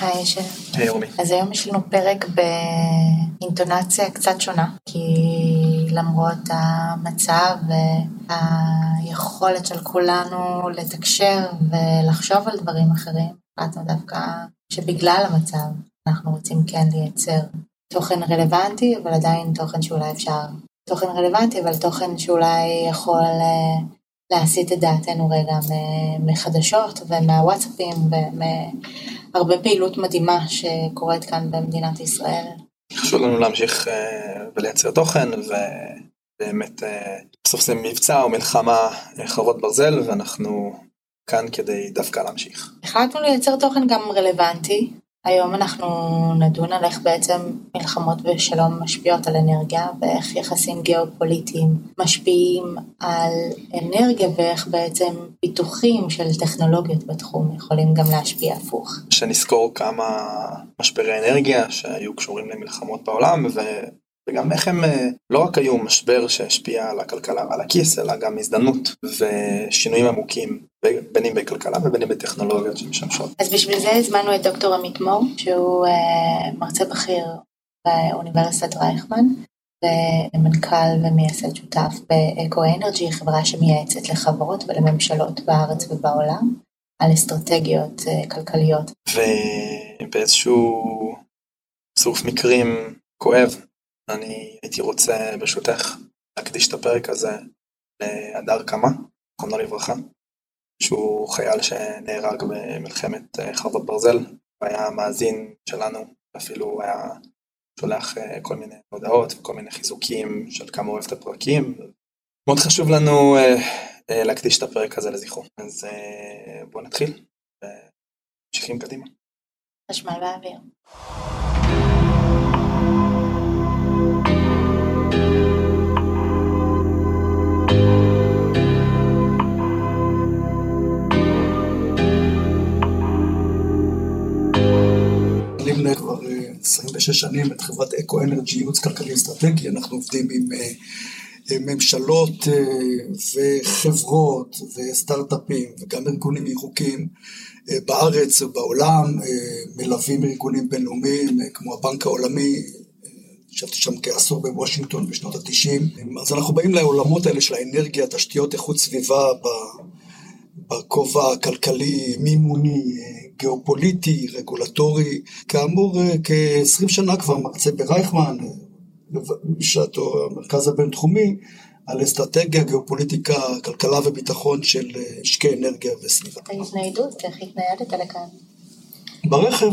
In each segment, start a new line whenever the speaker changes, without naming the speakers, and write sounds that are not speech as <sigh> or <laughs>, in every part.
היי שלי.
היי יורמי.
אז היום יש לנו פרק באינטונציה קצת שונה, כי למרות המצב והיכולת של כולנו לתקשר ולחשוב על דברים אחרים, החלטנו דווקא שבגלל המצב אנחנו רוצים כן לייצר תוכן רלוונטי, אבל עדיין תוכן שאולי אפשר, תוכן רלוונטי, אבל תוכן שאולי יכול אה, להסיט את דעתנו רגע מחדשות ומהוואטסאפים ומהרבה פעילות מדהימה שקורית כאן במדינת ישראל.
חשוב לנו להמשיך אה, ולייצר תוכן ובאמת אה, בסוף זה מבצע או מלחמה חרבות ברזל ואנחנו כאן כדי דווקא להמשיך.
החלטנו לייצר תוכן גם רלוונטי היום אנחנו נדון על איך בעצם מלחמות ושלום משפיעות על אנרגיה ואיך יחסים גיאופוליטיים משפיעים על אנרגיה ואיך בעצם פיתוחים של טכנולוגיות בתחום יכולים גם להשפיע הפוך.
שנזכור כמה משברי אנרגיה שהיו קשורים למלחמות בעולם ו... וגם איך הם אה, לא רק היו משבר שהשפיע על הכלכלה ועל הכיס אלא גם הזדמנות ושינויים עמוקים בין אם בכלכלה ובין אם בטכנולוגיות שמשמשות.
אז בשביל זה הזמנו את דוקטור עמית מור שהוא אה, מרצה בכיר באוניברסיטת רייכמן ומנכ"ל ומייסד שותף באקו אנרג'י חברה שמייעצת לחברות ולממשלות בארץ ובעולם על אסטרטגיות אה, כלכליות.
ובאיזשהו צירוף מקרים כואב אני הייתי רוצה ברשותך להקדיש את הפרק הזה להדר קמה, זכרונו לברכה, שהוא חייל שנהרג במלחמת אה, חרבות ברזל, והיה מאזין שלנו, אפילו היה שולח אה, כל מיני הודעות וכל מיני חיזוקים של כמה אוהב את הפרקים. מאוד חשוב לנו אה, להקדיש את הפרק הזה לזכרו. אז בואו נתחיל וממשיכים קדימה.
חשמל באוויר.
מנהל כבר 26 אה, שנים את חברת אקו אנרגי, ייעוץ כלכלי אסטרטגי, אנחנו עובדים עם אה, אה, ממשלות וחברות וסטארט-אפים וגם ארגונים ירוקים בארץ ובעולם, מלווים ארגונים בינלאומיים כמו הבנק העולמי, ישבתי שם כעשור בוושינגטון בשנות התשעים, אז אנחנו באים לעולמות האלה של האנרגיה, תשתיות, איכות סביבה בכובע הכלכלי, מימוני, גיאופוליטי, רגולטורי. כאמור, אה, כ-20 שנה כבר מרצה ברייכמן, בשעתו המרכז הבינתחומי, על אסטרטגיה, גיאופוליטיקה, כלכלה וביטחון של אה, אנרגיה וסביבה.
ההתניידות, איך התניידת לכאן?
ברכב,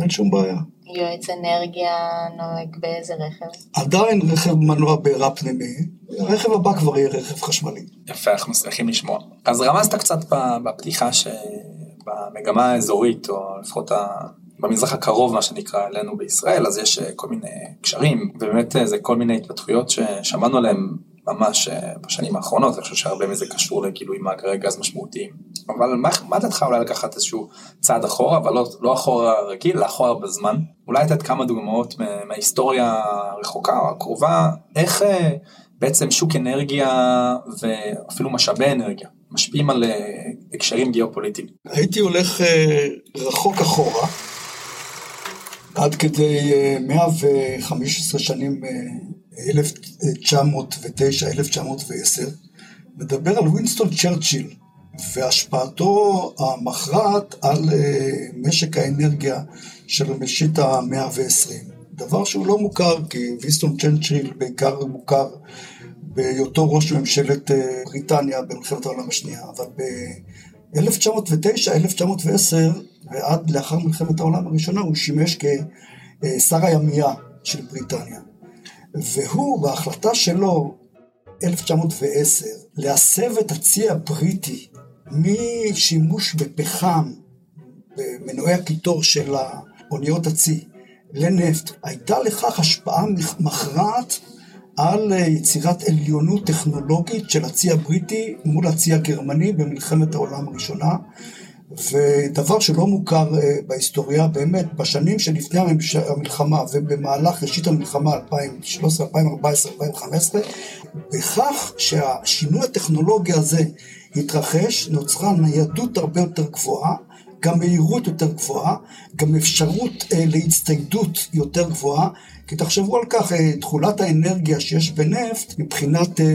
אין שום בעיה.
יועץ אנרגיה נוהג באיזה רכב?
עדיין רכב מנוע בעירה פנימי, הרכב הבא כבר יהיה רכב חשמלי.
יפה, אנחנו שמחים לשמוע. אז רמזת קצת בפתיחה ש... במגמה האזורית, או לפחות ה... במזרח הקרוב מה שנקרא אלינו בישראל, אז יש אה, כל מיני קשרים, ובאמת אה, זה כל מיני התפתחויות ששמענו עליהן ממש אה, בשנים האחרונות, אני חושב שהרבה מזה קשור לגילוי מאגרי גז משמעותיים. אבל מה, מה דעתך אולי לקחת איזשהו צעד אחורה, אבל לא, לא אחורה רגיל, אלא אחורה בזמן? אולי לתת כמה דוגמאות מההיסטוריה הרחוקה או הקרובה, איך בעצם שוק אנרגיה ואפילו משאבי אנרגיה משפיעים על אה, הקשרים גיאופוליטיים.
הייתי הולך אה, רחוק אחורה, עד כדי 115 אה, שנים, 1909-1910, מדבר על וינסטון צ'רצ'יל והשפעתו המכרעת על משק האנרגיה של ראשית המאה ה-20. דבר שהוא לא מוכר, כי וינסטון צ'רצ'יל בעיקר מוכר בהיותו ראש ממשלת אה, בריטניה במלחמת העולם השנייה, אבל ב-1909-1910 ועד לאחר מלחמת העולם הראשונה הוא שימש כשר הימייה של בריטניה. והוא בהחלטה שלו, 1910, להסב את הצי הבריטי משימוש בפחם, במנועי הקיטור של אוניות הצי, לנפט, הייתה לכך השפעה מכרעת על אה, יצירת עליונות טכנולוגית של הצי הבריטי מול הצי הגרמני במלחמת העולם הראשונה. ודבר שלא מוכר אה, בהיסטוריה באמת בשנים שלפני המלחמה ובמהלך ראשית המלחמה 2013, 2014, 2015 בכך שהשינוי הטכנולוגי הזה התרחש נוצרה ניידות הרבה יותר גבוהה גם מהירות יותר גבוהה, גם אפשרות אה, להצטיידות יותר גבוהה, כי תחשבו על כך, אה, תכולת האנרגיה שיש בנפט, מבחינת אה,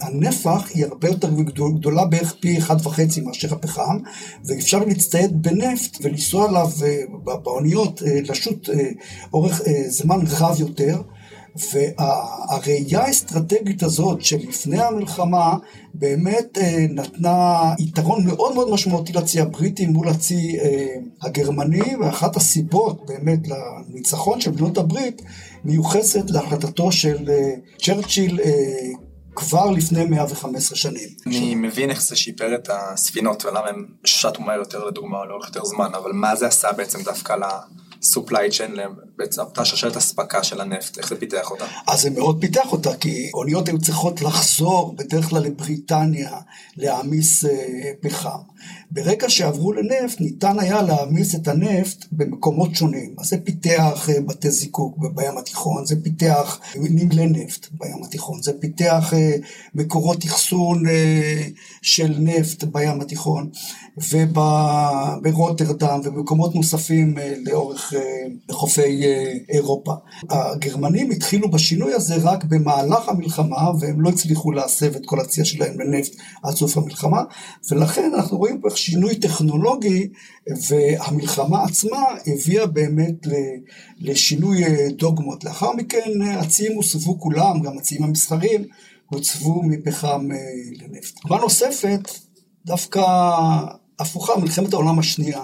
הנפח, היא הרבה יותר גדולה בערך פי אחד וחצי מאשר הפחם, ואפשר להצטייד בנפט ולנסוע עליו אה, באוניות, אה, לשוט אה, אורך אה, זמן רב יותר. והראייה האסטרטגית הזאת של לפני המלחמה באמת אה, נתנה יתרון מאוד מאוד משמעותי לצי הבריטי מול הצי אה, הגרמני, ואחת הסיבות באמת לניצחון של בנות הברית מיוחסת להחלטתו של אה, צ'רצ'יל כבר לפני 115 שנים.
אני מבין איך זה שיפר את הספינות ולמה הם שטו מהר יותר לדוגמה לאורך יותר זמן, אבל מה זה עשה בעצם דווקא ל... supply chain, בעצם אותה שרשרת אספקה של הנפט, איך זה פיתח אותה?
אז זה מאוד פיתח אותה, כי אוניות היו צריכות לחזור בדרך כלל לבריטניה להעמיס אה, פחם. ברגע שעברו לנפט, ניתן היה להעמיס את הנפט במקומות שונים. אז זה פיתח אה, בתי זיקוק בים התיכון, זה פיתח נמלי נפט בים התיכון, זה פיתח אה, מקורות אחסון של נפט בים התיכון, וברוטרדם ובמקומות נוספים לאורך חופי אירופה. הגרמנים התחילו בשינוי הזה רק במהלך המלחמה, והם לא הצליחו להסב את כל הצי שלהם לנפט עד סוף המלחמה, ולכן אנחנו רואים פה איך שינוי טכנולוגי, והמלחמה עצמה הביאה באמת לשינוי דוגמות. לאחר מכן הציים הוסבו כולם, גם הציים המסחריים, הוצבו מפחם לנפט. דוגמה נוספת, דווקא הפוכה, מלחמת העולם השנייה.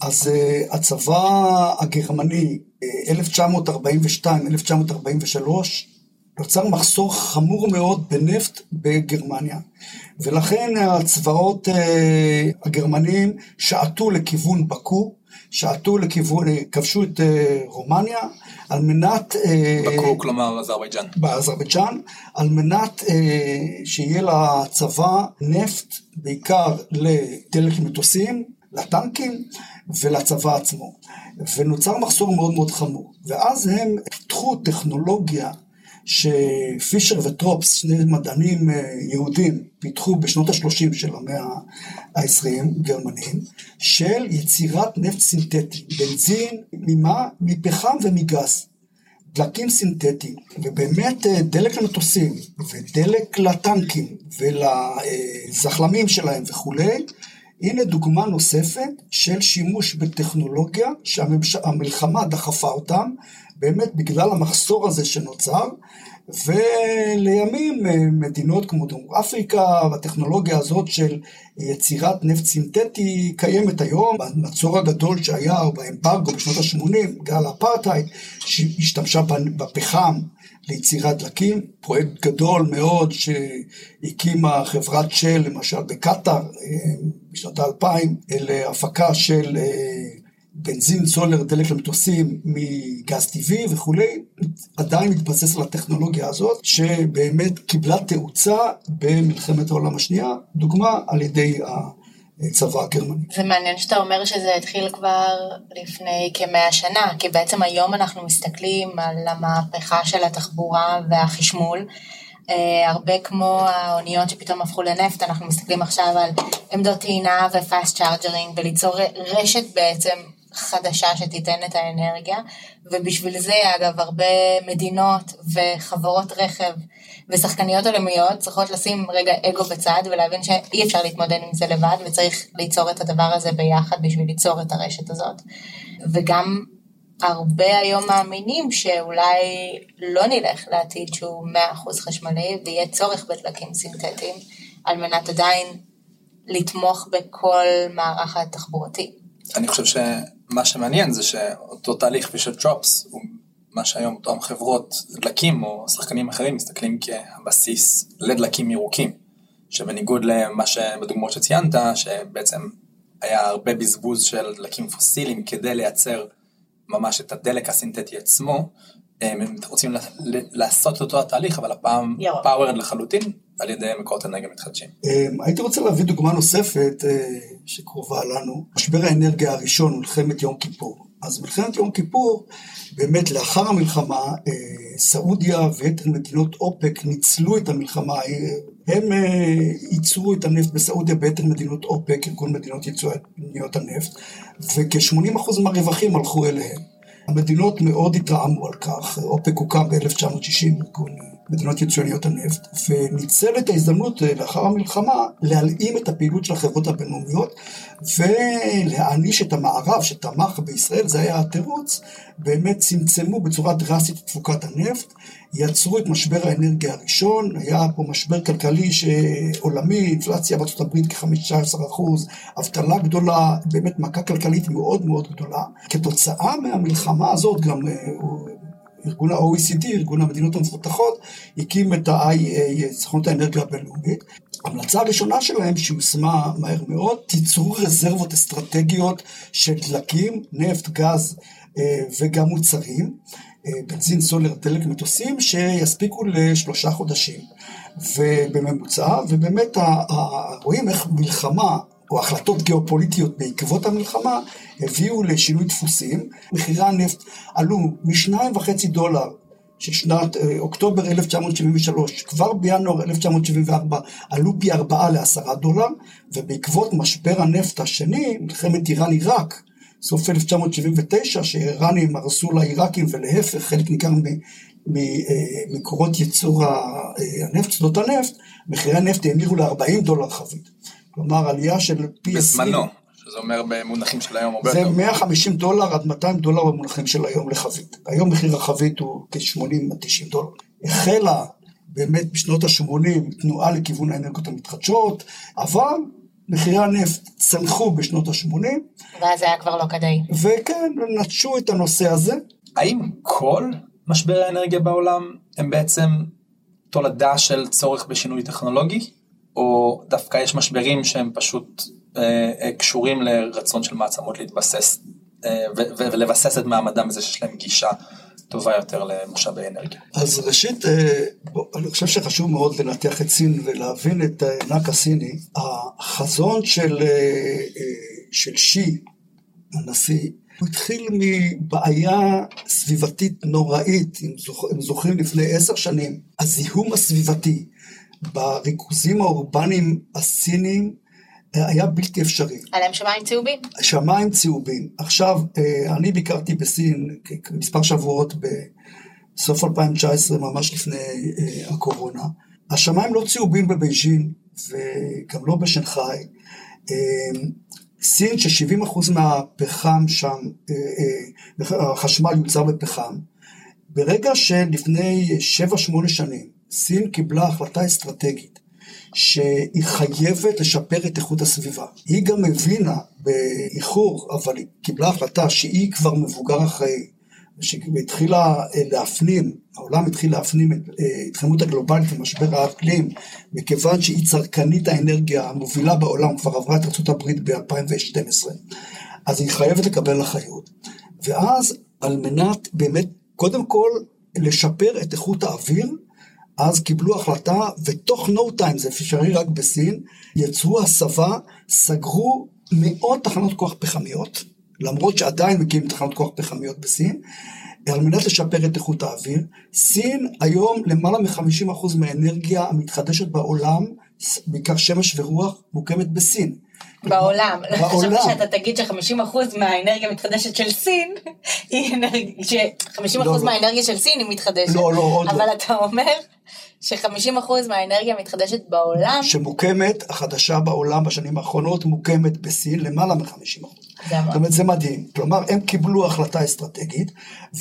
אז הצבא הגרמני, 1942-1943, נוצר מחסור חמור מאוד בנפט בגרמניה. ולכן הצבאות uh, הגרמנים שעטו לכיוון בקו, שעטו לכיוון, uh, כבשו את uh, רומניה, על מנת...
בקו, כלומר אזרבייג'אן.
באזרבייג'אן, על מנת שיהיה לצבא נפט, בעיקר לדלק מטוסים, לטנקים ולצבא עצמו. ונוצר מחסור מאוד מאוד חמור. ואז הם פיתחו טכנולוגיה שפישר וטרופס, שני מדענים אה, יהודים, פיתחו בשנות ה-30 של המאה ה-20, גרמנים, של יצירת נפט סינתטי, בנזין, ממה? מפחם ומגז. דלקים סינתטיים, ובאמת אה, דלק למטוסים, ודלק לטנקים, ולזחלמים שלהם וכולי, הנה דוגמה נוספת של שימוש בטכנולוגיה שהמלחמה דחפה אותם, באמת בגלל המחסור הזה שנוצר, ולימים אה, מדינות כמו דרום אפריקה, והטכנולוגיה הזאת של יצירת נפט סינתטי קיימת היום. במצור הגדול שהיה, או באמברגו בשנות ה-80, גל האפרטהייד, שהשתמשה בפחם ליצירת דלקים, פרויקט גדול מאוד שהקימה חברת של, למשל בקטאר, אה, בשנות האלפיים, להפקה של אה, בנזין, סולר, דלק למטוסים מגז טבעי וכולי, עדיין מתבסס על הטכנולוגיה הזאת, שבאמת קיבלה תאוצה במלחמת העולם השנייה, דוגמה על ידי הצבא הגרמני.
זה מעניין שאתה אומר שזה התחיל כבר לפני כמאה שנה, כי בעצם היום אנחנו מסתכלים על המהפכה של התחבורה והחשמול. Uh, הרבה כמו האוניות שפתאום הפכו לנפט, אנחנו מסתכלים עכשיו על עמדות טעינה ופאסט צ'ארג'רינג וליצור רשת בעצם חדשה שתיתן את האנרגיה, ובשביל זה אגב הרבה מדינות וחברות רכב ושחקניות עולמיות צריכות לשים רגע אגו בצד ולהבין שאי אפשר להתמודד עם זה לבד וצריך ליצור את הדבר הזה ביחד בשביל ליצור את הרשת הזאת. וגם הרבה היום מאמינים שאולי לא נלך לעתיד שהוא 100% חשמלי ויהיה צורך בדלקים סינתטיים על מנת עדיין לתמוך בכל מערך התחבורתי.
אני חושב שמה שמעניין זה שאותו תהליך פישר טרופס הוא מה שהיום אותם חברות דלקים או שחקנים אחרים מסתכלים כבסיס לדלקים ירוקים, שבניגוד למה שבדוגמאות שציינת, שבעצם היה הרבה בזבוז של דלקים פוסיליים כדי לייצר ממש את הדלק הסינתטי עצמו, הם רוצים לעשות אותו התהליך, אבל הפעם powered לחלוטין, על ידי מקורות אנרגיה מתחדשים.
אמ, הייתי רוצה להביא דוגמה נוספת אה, שקרובה לנו, משבר האנרגיה הראשון, מלחמת יום כיפור. אז מלחמת יום כיפור, באמת לאחר המלחמה, אה, סעודיה ויתר מדינות אופ"ק ניצלו את המלחמה, הם אה, ייצרו את הנפט בסעודיה ביתר מדינות אופק, ארגון מדינות ייצואניות הנפט, וכ-80% מהרווחים הלכו אליהם. המדינות מאוד התרעמו על כך, אופק הוקם ב-1960, ארגון מדינות יצואניות הנפט, וניצל את ההזדמנות אה, לאחר המלחמה להלאים את הפעילות של החברות הבינלאומיות ולהעניש את המערב שתמך בישראל, זה היה התירוץ, באמת צמצמו בצורה דרסטית את תפוקת הנפט, יצרו את משבר האנרגיה הראשון, היה פה משבר כלכלי עולמי, אינפלציה בארצות הברית כ-15 אחוז, אבטלה גדולה, באמת מכה כלכלית מאוד מאוד גדולה. כתוצאה מהמלחמה הזאת גם אה, ארגון ה-OECD, ארגון המדינות המפותחות, הקים את ה-IEA, סוכנות האנרגיה הבינלאומית. ההמלצה הראשונה שלהם, שיושמה מהר מאוד, תיצרו רזרבות אסטרטגיות של דלקים, נפט, גז אה, וגם מוצרים, אה, בנזין, סולר, דלק, מטוסים, שיספיקו לשלושה חודשים. ובממוצע, ובאמת רואים איך מלחמה או החלטות גיאופוליטיות בעקבות המלחמה הביאו לשינוי דפוסים. מחירי הנפט עלו משניים וחצי דולר של שנת אה, אוקטובר 1973, כבר בינואר 1974 עלו פי ארבעה לעשרה דולר, ובעקבות משבר הנפט השני, מלחמת איראן-עיראק, סוף 1979, שאיראנים הרסו לעיראקים ולהפך, חלק ניכר ממקורות אה, ייצור אה, הנפט, שדות הנפט, מחירי הנפט האמירו ל-40 דולר חבית. כלומר עלייה של פי
20. בזמנו, שזה אומר במונחים של היום
הרבה יותר. זה 150 דולר עד 200 דולר במונחים של היום לחבית. היום מחיר החבית הוא כ-80-90 דולר. החלה באמת בשנות ה-80 תנועה לכיוון האנרגיות המתחדשות, אבל מחירי הנפט צנחו בשנות ה-80.
ואז זה היה כבר לא כדאי.
וכן, נטשו את הנושא הזה.
האם כל משבר האנרגיה בעולם הם בעצם תולדה של צורך בשינוי טכנולוגי? או דווקא יש משברים שהם פשוט אה, אה, קשורים לרצון של מעצמות להתבסס אה, ולבסס את מעמדם בזה שיש להם גישה טובה יותר למשאבי אנרגיה.
אז ראשית, אה, בוא, אני חושב שחשוב מאוד לנתח את סין ולהבין את הענק הסיני. החזון של, אה, אה, של שי, הנשיא, הוא התחיל מבעיה סביבתית נוראית, אם זוכרים לפני עשר שנים, הזיהום הסביבתי. בריכוזים האורבניים הסיניים אה, היה בלתי אפשרי.
להם שמיים צהובים?
שמיים צהובים. עכשיו, אה, אני ביקרתי בסין מספר שבועות בסוף 2019, ממש לפני אה, הקורונה. השמיים לא צהובים בבייג'ין וגם לא בשנגחאי. סין ש-70% מהפחם שם, החשמל יוצר בפחם. ברגע שלפני 7-8 שנים סין קיבלה החלטה אסטרטגית שהיא חייבת לשפר את איכות הסביבה. היא גם הבינה באיחור, אבל היא קיבלה החלטה שהיא כבר מבוגר אחראי, והתחילה אה, להפנים, העולם התחיל להפנים את אה, התחממות הגלובלית ומשבר האקלים, מכיוון שהיא צרכנית האנרגיה המובילה בעולם, כבר עברה את ארה"ב ב-2012, אז היא חייבת לקבל אחריות. ואז על מנת באמת, קודם כל, לשפר את איכות האוויר, אז קיבלו החלטה, ותוך no time, זה אפשרי רק בסין, יצרו הסבה, סגרו מאות תחנות כוח פחמיות, למרות שעדיין מקימים תחנות כוח פחמיות בסין, על מנת לשפר את איכות האוויר. סין היום למעלה מ-50% מהאנרגיה המתחדשת בעולם, בעיקר שמש ורוח, מוקמת בסין.
בעולם. בעולם. <laughs> חשבתי שאתה תגיד ש-50% מהאנרגיה המתחדשת של סין היא אנרגיה, ש-50% לא, לא. מהאנרגיה של סין היא מתחדשת.
לא, לא, עוד
לא. אבל אתה אומר ש-50% מהאנרגיה המתחדשת בעולם...
שמוקמת, החדשה בעולם בשנים האחרונות, מוקמת בסין למעלה מ-50%. זאת אומרת, זה מדהים. כלומר, הם קיבלו החלטה אסטרטגית,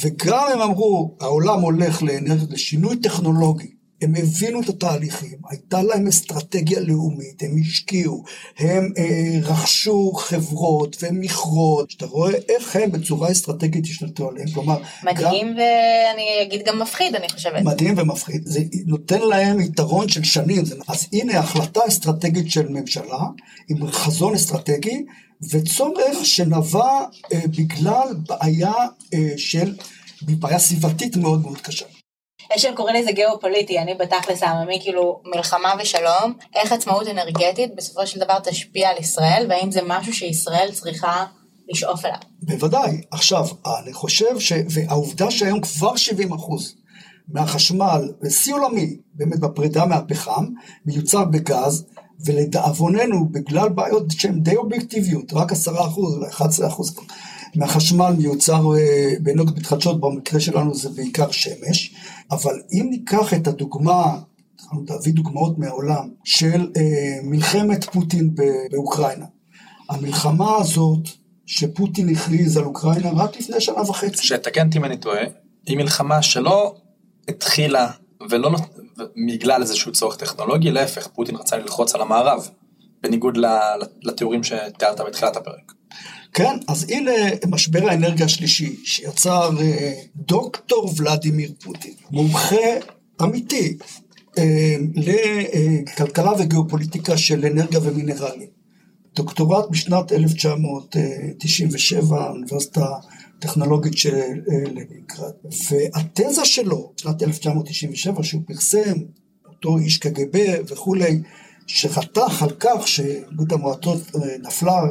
וגם הם אמרו, העולם הולך לאנרגיות, לשינוי טכנולוגי. הם הבינו את התהליכים, הייתה להם אסטרטגיה לאומית, הם השקיעו, הם אה, רכשו חברות ומכרות, שאתה רואה איך הם בצורה אסטרטגית השתלטו עליהם, כלומר...
מדהים גם, ואני אגיד גם מפחיד, אני חושבת.
מדהים ומפחיד, זה נותן להם יתרון של שנים, אז הנה החלטה אסטרטגית של ממשלה, עם חזון אסטרטגי, וצורך שנבע אה, בגלל בעיה אה, של, בעיה סביבתית מאוד מאוד קשה.
יש שם קוראים לזה גיאופוליטי, אני בתכלס העממי, כאילו מלחמה ושלום, איך עצמאות אנרגטית בסופו של דבר תשפיע על ישראל, והאם זה משהו שישראל צריכה לשאוף אליו.
בוודאי. עכשיו, אני חושב ש... והעובדה שהיום כבר 70 אחוז מהחשמל, בשיא עולמי, באמת בפרידה מהפחם, מיוצר בגז, ולדאבוננו, בגלל בעיות שהן די אובייקטיביות, רק 10 אחוז, אולי 11 אחוז מהחשמל מיוצר אה, באנרגיות מתחדשות, במקרה שלנו זה בעיקר שמש, אבל אם ניקח את הדוגמה, אנחנו נביא דוגמאות מהעולם, של אה, מלחמת פוטין באוקראינה. המלחמה הזאת שפוטין הכריז על אוקראינה רק לפני שנה וחצי.
שתקן אם אני טועה, היא מלחמה שלא התחילה ולא בגלל איזשהו צורך טכנולוגי, להפך, פוטין רצה ללחוץ על המערב, בניגוד לתיאורים שתיארת בתחילת הפרק.
כן, אז הנה משבר האנרגיה השלישי שיצר אה, דוקטור ולדימיר פוטין, מומחה אמיתי אה, לכלכלה וגיאופוליטיקה של אנרגיה ומינרלים. דוקטורט בשנת 1997, האוניברסיטה הטכנולוגית של אה, לנינגרד. והתזה שלו, בשנת 1997, שהוא פרסם, אותו איש קג"ב וכולי, שחתך על כך שברית המועצות נפלה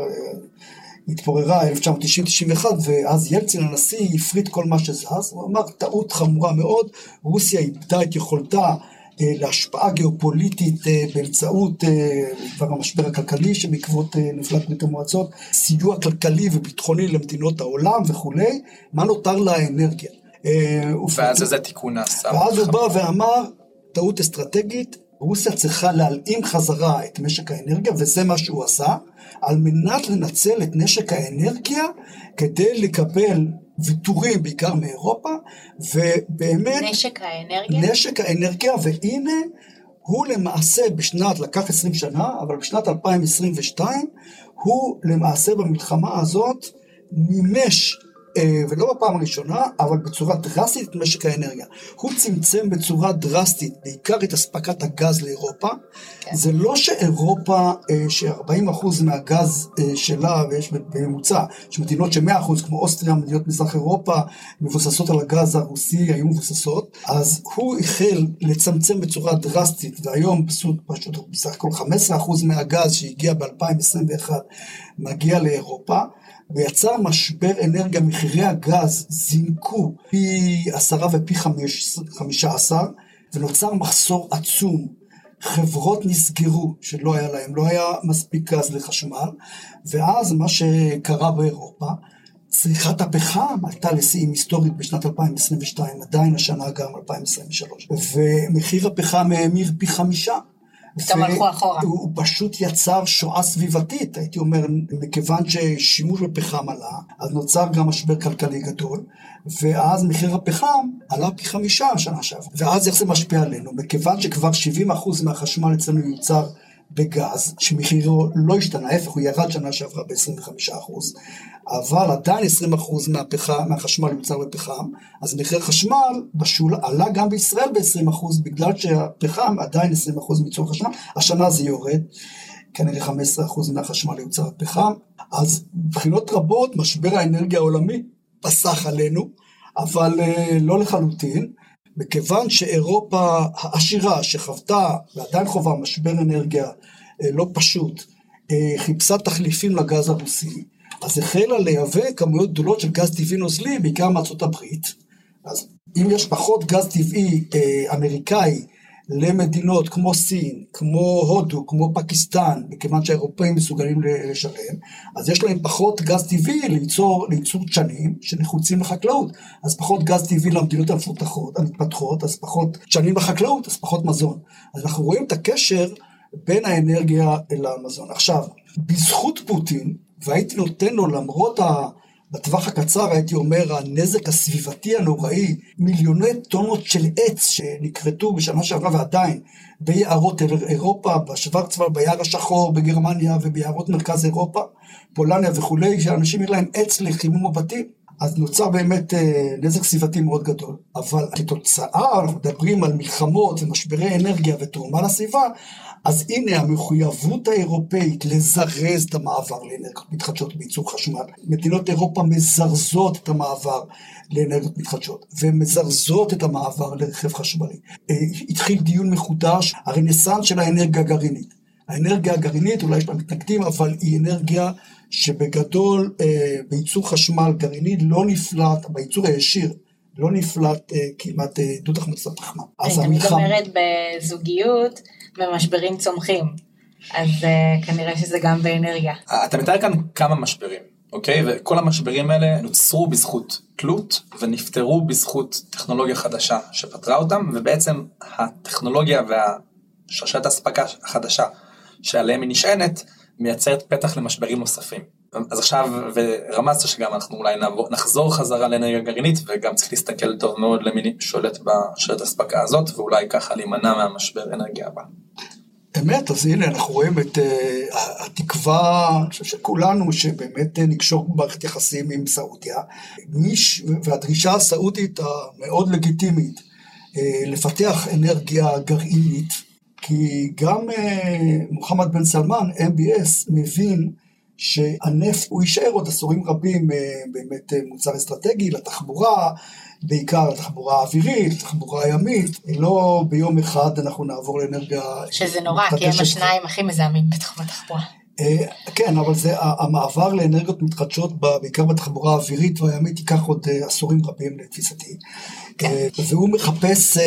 התפוררה 1990-91 ואז ילצין הנשיא הפריט כל מה שזז, הוא אמר טעות חמורה מאוד, רוסיה איבדה את יכולתה אה, להשפעה גיאופוליטית אה, באמצעות כבר אה, המשבר הכלכלי שבעקבות נפלת ברית המועצות, סיוע כלכלי וביטחוני למדינות העולם וכולי, מה נותר לאנרגיה?
ואז איזה תיקון נעשה?
ואז הוא בא ואמר, טעות אסטרטגית, רוסיה צריכה להלאים חזרה את משק האנרגיה, וזה מה שהוא עשה, על מנת לנצל את נשק האנרגיה כדי לקבל ויתורים בעיקר מאירופה, ובאמת...
נשק האנרגיה?
נשק האנרגיה, והנה הוא למעשה בשנת, לקח 20 שנה, אבל בשנת 2022, הוא למעשה במלחמה הזאת מימש ולא בפעם הראשונה, אבל בצורה דרסטית את משק האנרגיה. הוא צמצם בצורה דרסטית בעיקר את אספקת הגז לאירופה. כן. זה לא שאירופה, אה, ש-40% מהגז אה, שלה, ויש בממוצע, שמדינות ש-100% כמו אוסטריה, מדינות מזרח אירופה, מבוססות על הגז הרוסי, היו מבוססות, אז הוא החל לצמצם בצורה דרסטית, והיום פשוט, פשוט בסך הכל 15% מהגז שהגיע ב-2021 מגיע לאירופה. ויצר משבר אנרגיה, מחירי הגז זינקו פי עשרה ופי חמישה עשר, ונוצר מחסור עצום. חברות נסגרו שלא היה להם, לא היה מספיק גז לחשמל, ואז מה שקרה באירופה, צריכת הפחם עלתה לשיאים היסטורית בשנת 2022, עדיין השנה גם 2023, ומחיר הפחם האמיר פי חמישה.
פתאום הלכו אחורה.
הוא פשוט יצר שואה סביבתית, הייתי אומר, מכיוון ששימוש בפחם עלה, אז נוצר גם משבר כלכלי גדול, ואז מחיר הפחם עלה פי חמישה השנה שעברה. ואז איך זה משפיע עלינו? מכיוון שכבר 70% מהחשמל אצלנו יוצר בגז, שמחירו לא השתנה, ההפך, הוא ירד שנה שעברה ב-25%, אבל עדיין 20% מהפחם, מהחשמל יוצר בפחם, אז מחיר חשמל בשול, עלה גם בישראל ב-20% בגלל שהפחם עדיין 20% מייצור חשמל, השנה זה יורד, כנראה 15% מהחשמל יוצר בפחם, אז מבחינות רבות משבר האנרגיה העולמי פסח עלינו, אבל אה, לא לחלוטין. מכיוון שאירופה העשירה שחוותה ועדיין חווה משבר אנרגיה אה, לא פשוט, אה, חיפשה תחליפים לגז הרוסי, אז החלה לייבא כמויות גדולות של גז טבעי נוזלי, בעיקר מארצות הברית. אז אם יש פחות גז טבעי אה, אמריקאי למדינות כמו סין, כמו הודו, כמו פקיסטן, מכיוון שהאירופאים מסוגלים לשלם, אז יש להם פחות גז טבעי ליצור, לייצור דשנים שנחוצים לחקלאות. אז פחות גז טבעי למדינות המפותחות, המתפתחות, אז פחות דשנים לחקלאות, אז פחות מזון. אז אנחנו רואים את הקשר בין האנרגיה אל המזון. עכשיו, בזכות פוטין, והייתי נותן לו למרות ה... בטווח הקצר הייתי אומר הנזק הסביבתי הנוראי, מיליוני טונות של עץ שנכרתו בשנה שעברה ועדיין ביערות אירופה, בשוורצוואר, ביער השחור, בגרמניה וביערות מרכז אירופה, פולניה וכולי, שאנשים אין להם עץ לחימום הבתים. אז נוצר באמת אה, נזק סביבתי מאוד גדול, אבל כתוצאה, אנחנו מדברים על מלחמות ומשברי אנרגיה ותרומה לסביבה, אז הנה המחויבות האירופאית לזרז את המעבר לאנרגיות מתחדשות בייצור חשמל. מדינות אירופה מזרזות את המעבר לאנרגיות מתחדשות, ומזרזות את המעבר לרכב חשמלי. אה, התחיל דיון מחודש, הרנסאנס של האנרגיה הגרעינית. האנרגיה הגרעינית, אולי יש לה מתנגדים, אבל היא אנרגיה שבגדול אה, בייצור חשמל גרעיני לא נפלט, בייצור הישיר, לא נפלט אה, כמעט אה, דו תחמוצת הפחמן.
אני תמיד אומרת בזוגיות, במשברים צומחים, אז אה, כנראה שזה גם באנרגיה.
אתה מתאר כאן כמה משברים, אוקיי? וכל המשברים האלה נוצרו בזכות תלות ונפתרו בזכות טכנולוגיה חדשה שפתרה אותם, ובעצם הטכנולוגיה והשרשרת האספקה החדשה שעליהם היא נשענת, מייצרת פתח למשברים נוספים. אז עכשיו, ורמזת שגם אנחנו אולי נעבור, נחזור חזרה לאנרגיה גרעינית, וגם צריך להסתכל טוב מאוד למי שולט בשרשרת האספקה הזאת, ואולי ככה להימנע מהמשבר אנרגיה הבא.
אמת, אז הנה אנחנו רואים את uh, התקווה, אני חושב שכולנו, שבאמת uh, נקשור במערכת יחסים עם סעודיה, מיש, והדרישה הסעודית המאוד לגיטימית uh, לפתח אנרגיה גרעינית, כי גם uh, מוחמד בן סלמן, MBS, מבין שהנפט הוא יישאר עוד עשורים רבים uh, באמת uh, מוצר אסטרטגי לתחבורה, בעיקר לתחבורה האווירית, לתחבורה הימית, לא ביום אחד אנחנו נעבור לאנרגיה...
שזה נורא, כי הם השניים הכי מזהמים בתחום התחבורה.
כן, אבל זה המעבר לאנרגיות מתחדשות, בעיקר בתחבורה האווירית והימית, ייקח עוד עשורים רבים לתפיסתי. כן. והוא מחפש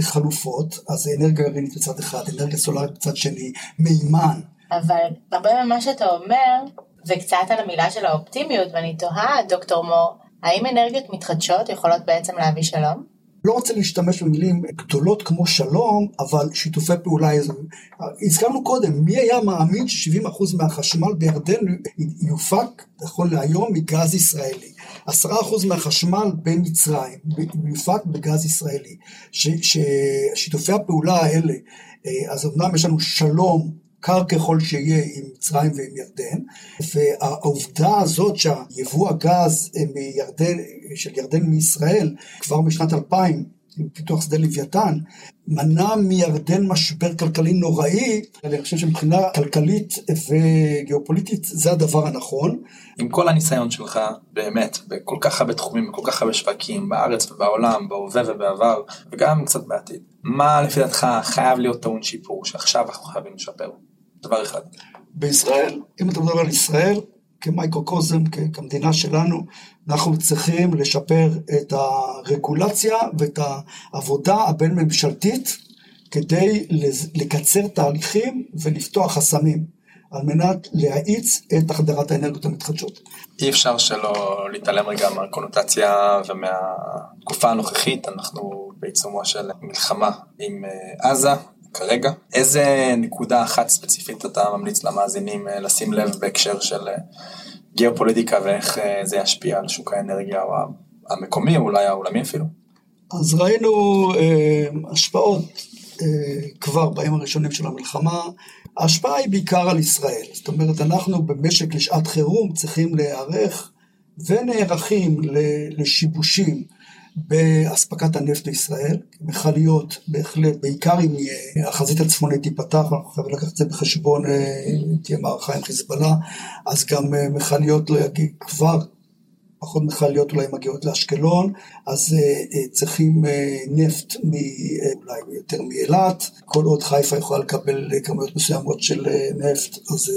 חלופות, אז אנרגיה גרעינית בצד אחד, אנרגיה סולארית בצד שני, מימן.
אבל הרבה ממה שאתה אומר, וקצת על המילה של האופטימיות, ואני תוהה, דוקטור מור, האם אנרגיות מתחדשות יכולות בעצם להביא שלום?
לא רוצה להשתמש במילים גדולות כמו שלום, אבל שיתופי פעולה אזוריים. הזכרנו קודם, מי היה מאמין ש-70% מהחשמל בירדן יופק, נכון להיום, מגז ישראלי. 10% מהחשמל במצרים יופק בגז ישראלי. ששיתופי הפעולה האלה, אה, אז אמנם יש לנו שלום קר ככל שיהיה עם מצרים ועם ירדן, והעובדה הזאת שהיבוא הגז אה, מירדן, של ירדן מישראל כבר בשנת 2000, עם פיתוח שדה לוויתן, מנע מירדן משבר כלכלי נוראי, אני חושב שמבחינה כלכלית וגיאופוליטית זה הדבר הנכון.
עם כל הניסיון שלך, באמת, בכל כך הרבה תחומים, בכל כך הרבה שווקים, בארץ ובעולם, בהווה ובעבר, וגם קצת בעתיד, מה לפי דעתך חייב להיות טעון שיפור, שעכשיו אנחנו חייבים לשפר? דבר אחד.
בישראל, אם אתה מדבר על ישראל, כמייקרוקוזם, כמדינה שלנו, אנחנו צריכים לשפר את הרגולציה ואת העבודה הבין-ממשלתית כדי לקצר תהליכים ולפתוח חסמים על מנת להאיץ את החדרת האנרגיות המתחדשות.
אי אפשר שלא להתעלם רגע מהקונוטציה ומהתקופה הנוכחית, אנחנו בעיצומו של מלחמה עם אה, עזה, כרגע. איזה נקודה אחת ספציפית אתה ממליץ למאזינים אה, לשים לב בהקשר של אה, גיאופוליטיקה ואיך אה, זה ישפיע על שוק האנרגיה המקומי, אולי העולמי אפילו?
אז ראינו אה, השפעות אה, כבר בימים הראשונים של המלחמה. ההשפעה היא בעיקר על ישראל. זאת אומרת, אנחנו במשק לשעת חירום צריכים להיערך ונערכים לשיבושים. באספקת הנפט לישראל, מכליות בהחלט, בעיקר אם החזית הצפונית תיפתח, אנחנו חייבים לקחת את זה בחשבון, אה, תהיה מערכה עם חיזבאללה, אז גם אה, מכליות לא יגיע, כבר פחות מכליות אולי מגיעות לאשקלון, אז uh, צריכים נפט מ, אולי יותר מאילת, כל עוד חיפה יכולה לקבל כמויות מסוימות של נפט, אז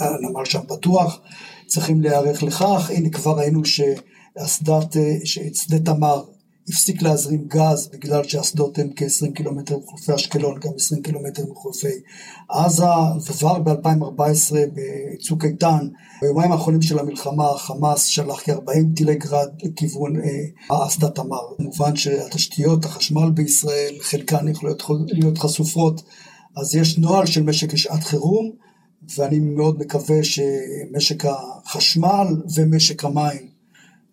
הנמל שם פתוח, צריכים להיערך לכך, הנה כבר ראינו ש... אסדת, אה, שדה תמר הפסיק להזרים גז בגלל שהאסדות הן כ-20 קילומטר מחופי אשקלון, גם 20 קילומטר מחופי עזה, וכבר ב-2014 בצוק איתן, ביומיים האחרונים של המלחמה, חמאס שלח כ-40 טילי גרד לכיוון אה, אסדת תמר. כמובן שהתשתיות, החשמל בישראל, חלקן יכולות להיות חשופות, אז יש נוהל של משק לשעת חירום, ואני מאוד מקווה שמשק החשמל ומשק המים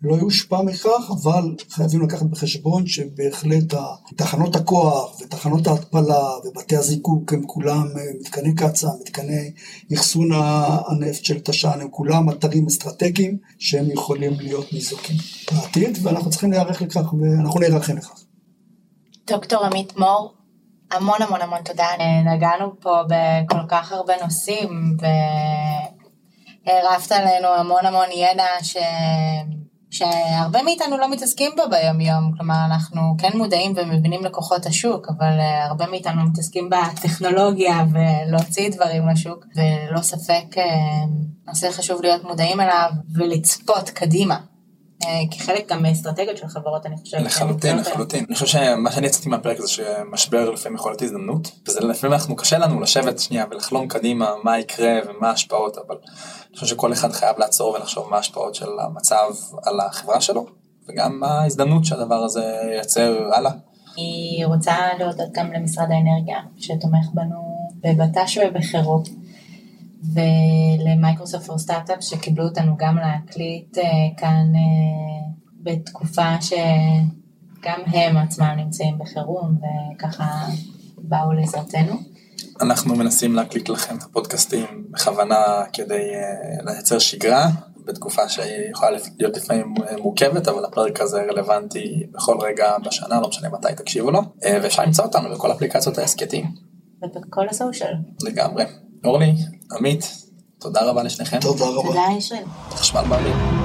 לא יושפע מכך, אבל חייבים לקחת בחשבון שבהחלט תחנות הכוח ותחנות ההתפלה ובתי הזיקוק הם כולם אה, מתקני קצ"א, מתקני אחסון הנפט של תש"ן, הם כולם אתרים אסטרטגיים שהם יכולים להיות ניזוקים בעתיד, ואנחנו צריכים להיערך לכך ואנחנו נערכים לכך.
דוקטור עמית מור, המון המון המון תודה. נגענו פה בכל כך הרבה נושאים והרפת עלינו המון המון ידע ש... שהרבה מאיתנו לא מתעסקים בו ביום יום, כלומר אנחנו כן מודעים ומבינים לכוחות השוק, אבל uh, הרבה מאיתנו מתעסקים בטכנולוגיה ולהוציא דברים לשוק, וללא ספק uh, נושא חשוב להיות מודעים אליו ולצפות קדימה. אה, כחלק גם מאסטרטגיות של חברות, אני חושבת.
לחלוטין, לחלוטין. אני חושב שמה שאני יצאתי מהפרק זה שמשבר לפעמים יכול להיות הזדמנות, וזה לפעמים אנחנו קשה לנו לשבת שנייה ולחלום קדימה מה יקרה ומה ההשפעות, אבל אני חושב שכל אחד חייב לעצור ולחשוב מה ההשפעות של המצב על החברה שלו, וגם מה ההזדמנות שהדבר הזה ייצר הלאה.
אני רוצה להודות גם למשרד האנרגיה, שתומך בנו בבט"ש ובחירום. ולמייקרוסופט פור סטארט-אפ שקיבלו אותנו גם להקליט אה, כאן אה, בתקופה שגם הם עצמם נמצאים בחירום וככה באו לעזרתנו.
אנחנו מנסים להקליט לכם את הפודקאסטים בכוונה כדי אה, לייצר שגרה בתקופה שהיא יכולה להיות לפעמים מורכבת, אבל הפרק הזה רלוונטי בכל רגע בשנה, לא משנה מתי תקשיבו לו, ואפשר למצוא אותנו בכל אפליקציות ההסכתים.
ובכל הסושיאל.
לגמרי. אורלי, עמית, תודה רבה לשניכם.
תודה רבה.
תודה ישראל.
חשמל באוויר.